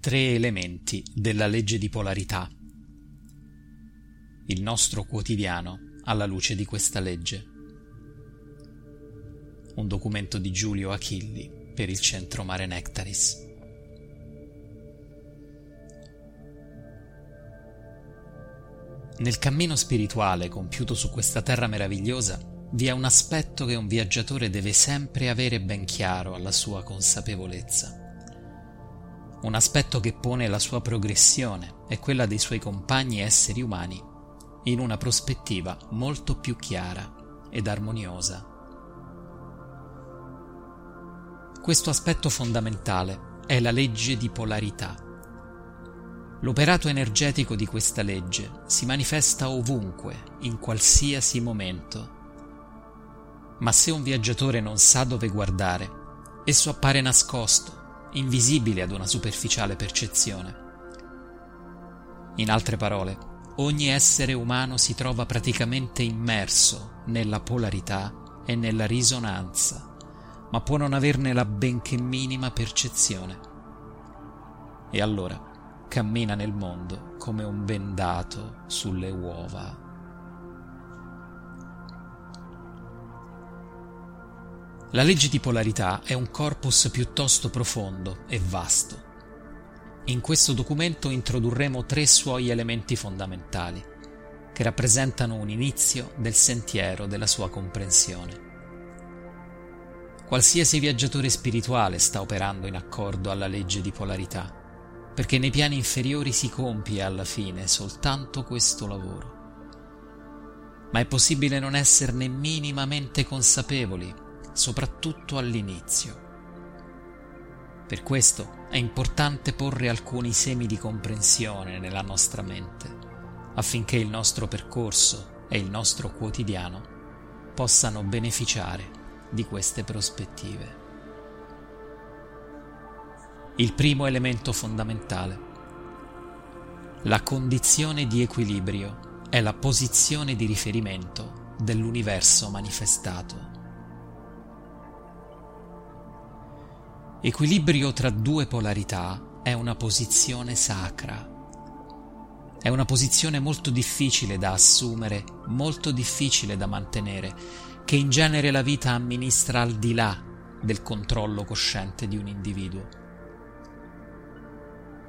Tre elementi della legge di polarità. Il nostro quotidiano alla luce di questa legge. Un documento di Giulio Achilli per il Centro Mare Nectaris. Nel cammino spirituale compiuto su questa terra meravigliosa vi è un aspetto che un viaggiatore deve sempre avere ben chiaro alla sua consapevolezza un aspetto che pone la sua progressione e quella dei suoi compagni esseri umani in una prospettiva molto più chiara ed armoniosa. Questo aspetto fondamentale è la legge di polarità. L'operato energetico di questa legge si manifesta ovunque, in qualsiasi momento. Ma se un viaggiatore non sa dove guardare, esso appare nascosto, invisibile ad una superficiale percezione. In altre parole, ogni essere umano si trova praticamente immerso nella polarità e nella risonanza, ma può non averne la benché minima percezione. E allora cammina nel mondo come un bendato sulle uova. La legge di polarità è un corpus piuttosto profondo e vasto. In questo documento introdurremo tre suoi elementi fondamentali, che rappresentano un inizio del sentiero della sua comprensione. Qualsiasi viaggiatore spirituale sta operando in accordo alla legge di polarità, perché nei piani inferiori si compie alla fine soltanto questo lavoro. Ma è possibile non esserne minimamente consapevoli soprattutto all'inizio. Per questo è importante porre alcuni semi di comprensione nella nostra mente, affinché il nostro percorso e il nostro quotidiano possano beneficiare di queste prospettive. Il primo elemento fondamentale. La condizione di equilibrio è la posizione di riferimento dell'universo manifestato. Equilibrio tra due polarità è una posizione sacra. È una posizione molto difficile da assumere, molto difficile da mantenere, che in genere la vita amministra al di là del controllo cosciente di un individuo.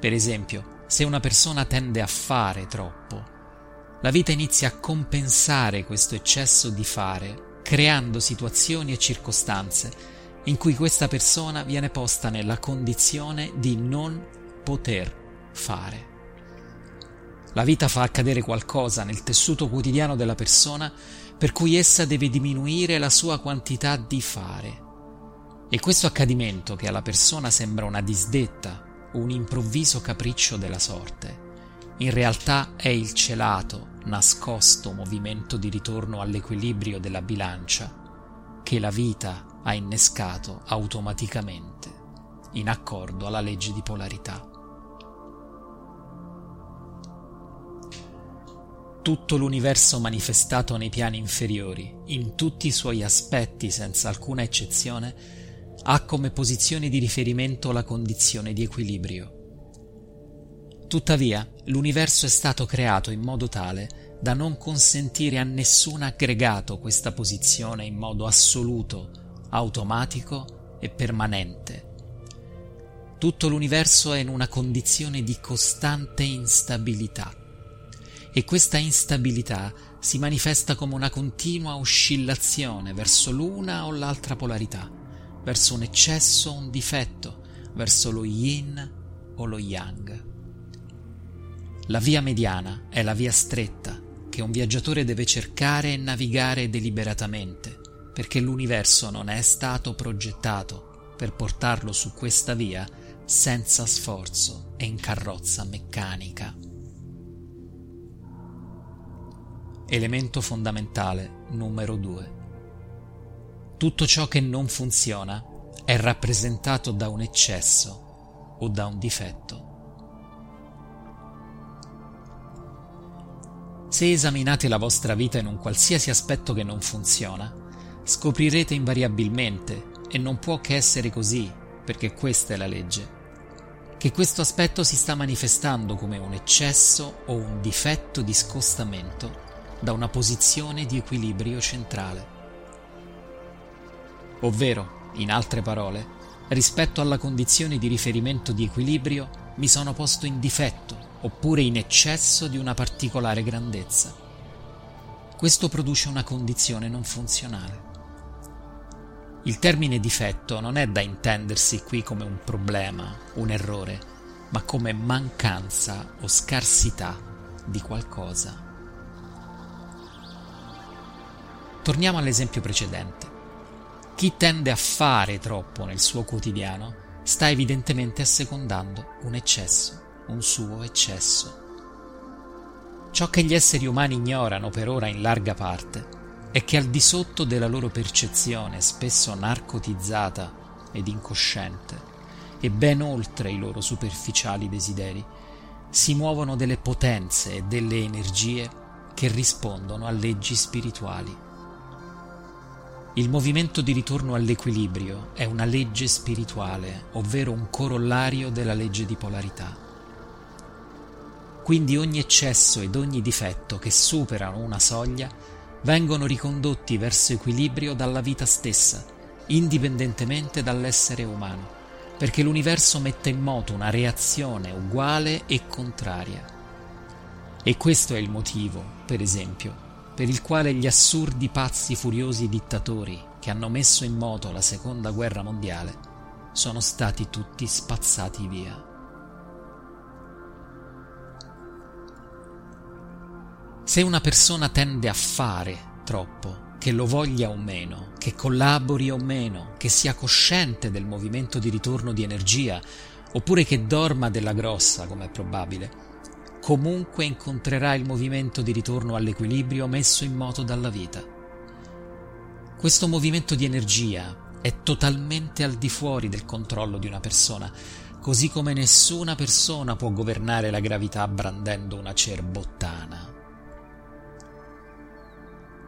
Per esempio, se una persona tende a fare troppo, la vita inizia a compensare questo eccesso di fare, creando situazioni e circostanze in cui questa persona viene posta nella condizione di non poter fare. La vita fa accadere qualcosa nel tessuto quotidiano della persona per cui essa deve diminuire la sua quantità di fare. E questo accadimento, che alla persona sembra una disdetta o un improvviso capriccio della sorte, in realtà è il celato, nascosto movimento di ritorno all'equilibrio della bilancia che la vita ha innescato automaticamente in accordo alla legge di polarità. Tutto l'universo manifestato nei piani inferiori, in tutti i suoi aspetti senza alcuna eccezione, ha come posizione di riferimento la condizione di equilibrio. Tuttavia, l'universo è stato creato in modo tale da non consentire a nessun aggregato questa posizione in modo assoluto automatico e permanente. Tutto l'universo è in una condizione di costante instabilità e questa instabilità si manifesta come una continua oscillazione verso l'una o l'altra polarità, verso un eccesso o un difetto, verso lo yin o lo yang. La via mediana è la via stretta che un viaggiatore deve cercare e navigare deliberatamente perché l'universo non è stato progettato per portarlo su questa via senza sforzo e in carrozza meccanica. Elemento fondamentale numero 2. Tutto ciò che non funziona è rappresentato da un eccesso o da un difetto. Se esaminate la vostra vita in un qualsiasi aspetto che non funziona, scoprirete invariabilmente, e non può che essere così, perché questa è la legge, che questo aspetto si sta manifestando come un eccesso o un difetto di scostamento da una posizione di equilibrio centrale. Ovvero, in altre parole, rispetto alla condizione di riferimento di equilibrio mi sono posto in difetto oppure in eccesso di una particolare grandezza. Questo produce una condizione non funzionale. Il termine difetto non è da intendersi qui come un problema, un errore, ma come mancanza o scarsità di qualcosa. Torniamo all'esempio precedente. Chi tende a fare troppo nel suo quotidiano sta evidentemente assecondando un eccesso, un suo eccesso. Ciò che gli esseri umani ignorano per ora in larga parte è che al di sotto della loro percezione, spesso narcotizzata ed incosciente, e ben oltre i loro superficiali desideri, si muovono delle potenze e delle energie che rispondono a leggi spirituali. Il movimento di ritorno all'equilibrio è una legge spirituale, ovvero un corollario della legge di polarità. Quindi ogni eccesso ed ogni difetto che superano una soglia vengono ricondotti verso equilibrio dalla vita stessa, indipendentemente dall'essere umano, perché l'universo mette in moto una reazione uguale e contraria. E questo è il motivo, per esempio, per il quale gli assurdi pazzi furiosi dittatori che hanno messo in moto la seconda guerra mondiale sono stati tutti spazzati via. Se una persona tende a fare troppo, che lo voglia o meno, che collabori o meno, che sia cosciente del movimento di ritorno di energia, oppure che dorma della grossa, come è probabile, comunque incontrerà il movimento di ritorno all'equilibrio messo in moto dalla vita. Questo movimento di energia è totalmente al di fuori del controllo di una persona, così come nessuna persona può governare la gravità brandendo una cerbottana.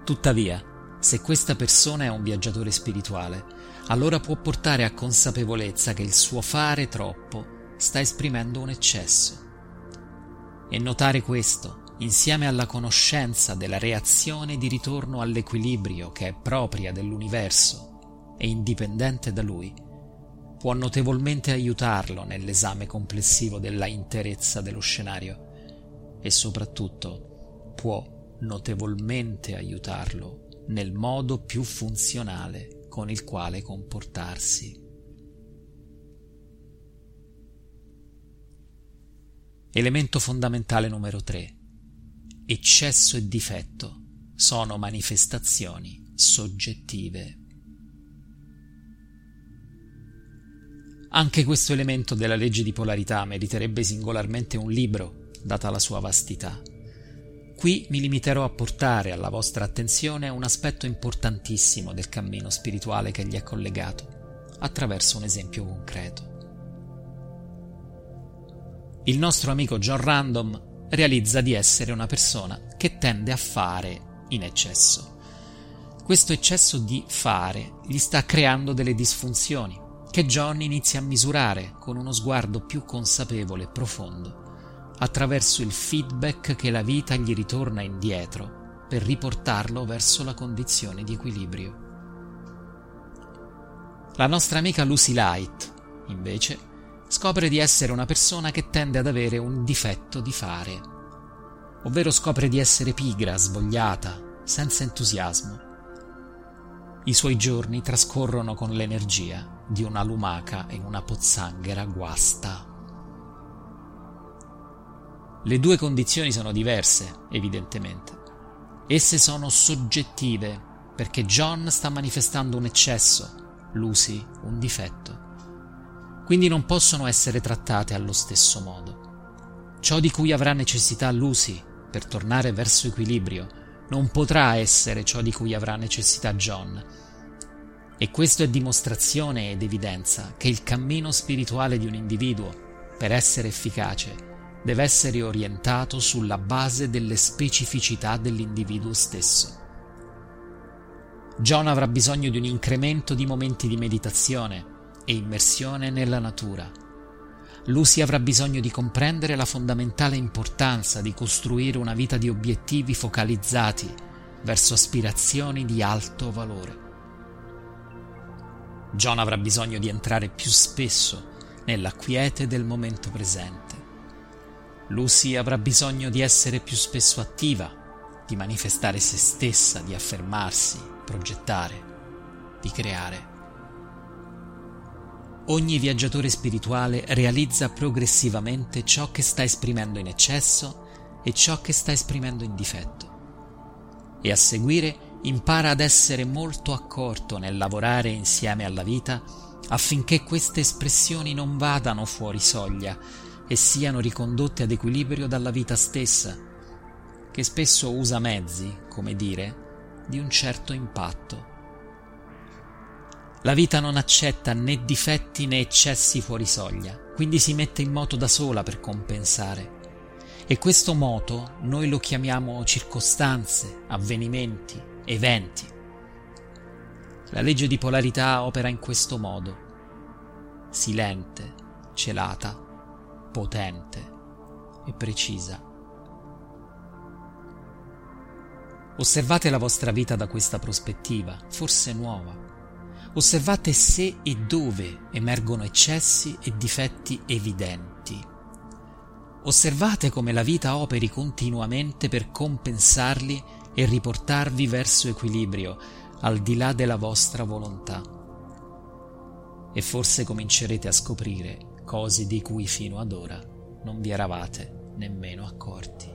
Tuttavia, se questa persona è un viaggiatore spirituale, allora può portare a consapevolezza che il suo fare troppo sta esprimendo un eccesso. E notare questo, insieme alla conoscenza della reazione di ritorno all'equilibrio che è propria dell'universo e indipendente da lui, può notevolmente aiutarlo nell'esame complessivo della interezza dello scenario e soprattutto può notevolmente aiutarlo nel modo più funzionale con il quale comportarsi. Elemento fondamentale numero 3. Eccesso e difetto sono manifestazioni soggettive. Anche questo elemento della legge di polarità meriterebbe singolarmente un libro, data la sua vastità. Qui mi limiterò a portare alla vostra attenzione un aspetto importantissimo del cammino spirituale che gli è collegato, attraverso un esempio concreto. Il nostro amico John Random realizza di essere una persona che tende a fare in eccesso. Questo eccesso di fare gli sta creando delle disfunzioni che John inizia a misurare con uno sguardo più consapevole e profondo, attraverso il feedback che la vita gli ritorna indietro per riportarlo verso la condizione di equilibrio. La nostra amica Lucy Light, invece, scopre di essere una persona che tende ad avere un difetto di fare, ovvero scopre di essere pigra, svogliata, senza entusiasmo. I suoi giorni trascorrono con l'energia di una lumaca e una pozzanghera guasta. Le due condizioni sono diverse, evidentemente. Esse sono soggettive, perché John sta manifestando un eccesso, Lucy un difetto quindi non possono essere trattate allo stesso modo. Ciò di cui avrà necessità Lucy per tornare verso equilibrio non potrà essere ciò di cui avrà necessità John. E questo è dimostrazione ed evidenza che il cammino spirituale di un individuo, per essere efficace, deve essere orientato sulla base delle specificità dell'individuo stesso. John avrà bisogno di un incremento di momenti di meditazione, e immersione nella natura. Lucy avrà bisogno di comprendere la fondamentale importanza di costruire una vita di obiettivi focalizzati verso aspirazioni di alto valore. John avrà bisogno di entrare più spesso nella quiete del momento presente. Lucy avrà bisogno di essere più spesso attiva, di manifestare se stessa, di affermarsi, progettare, di creare. Ogni viaggiatore spirituale realizza progressivamente ciò che sta esprimendo in eccesso e ciò che sta esprimendo in difetto. E a seguire impara ad essere molto accorto nel lavorare insieme alla vita affinché queste espressioni non vadano fuori soglia e siano ricondotte ad equilibrio dalla vita stessa, che spesso usa mezzi, come dire, di un certo impatto. La vita non accetta né difetti né eccessi fuori soglia, quindi si mette in moto da sola per compensare. E questo moto noi lo chiamiamo circostanze, avvenimenti, eventi. La legge di polarità opera in questo modo, silente, celata, potente e precisa. Osservate la vostra vita da questa prospettiva, forse nuova. Osservate se e dove emergono eccessi e difetti evidenti. Osservate come la vita operi continuamente per compensarli e riportarvi verso equilibrio, al di là della vostra volontà. E forse comincerete a scoprire cose di cui fino ad ora non vi eravate nemmeno accorti.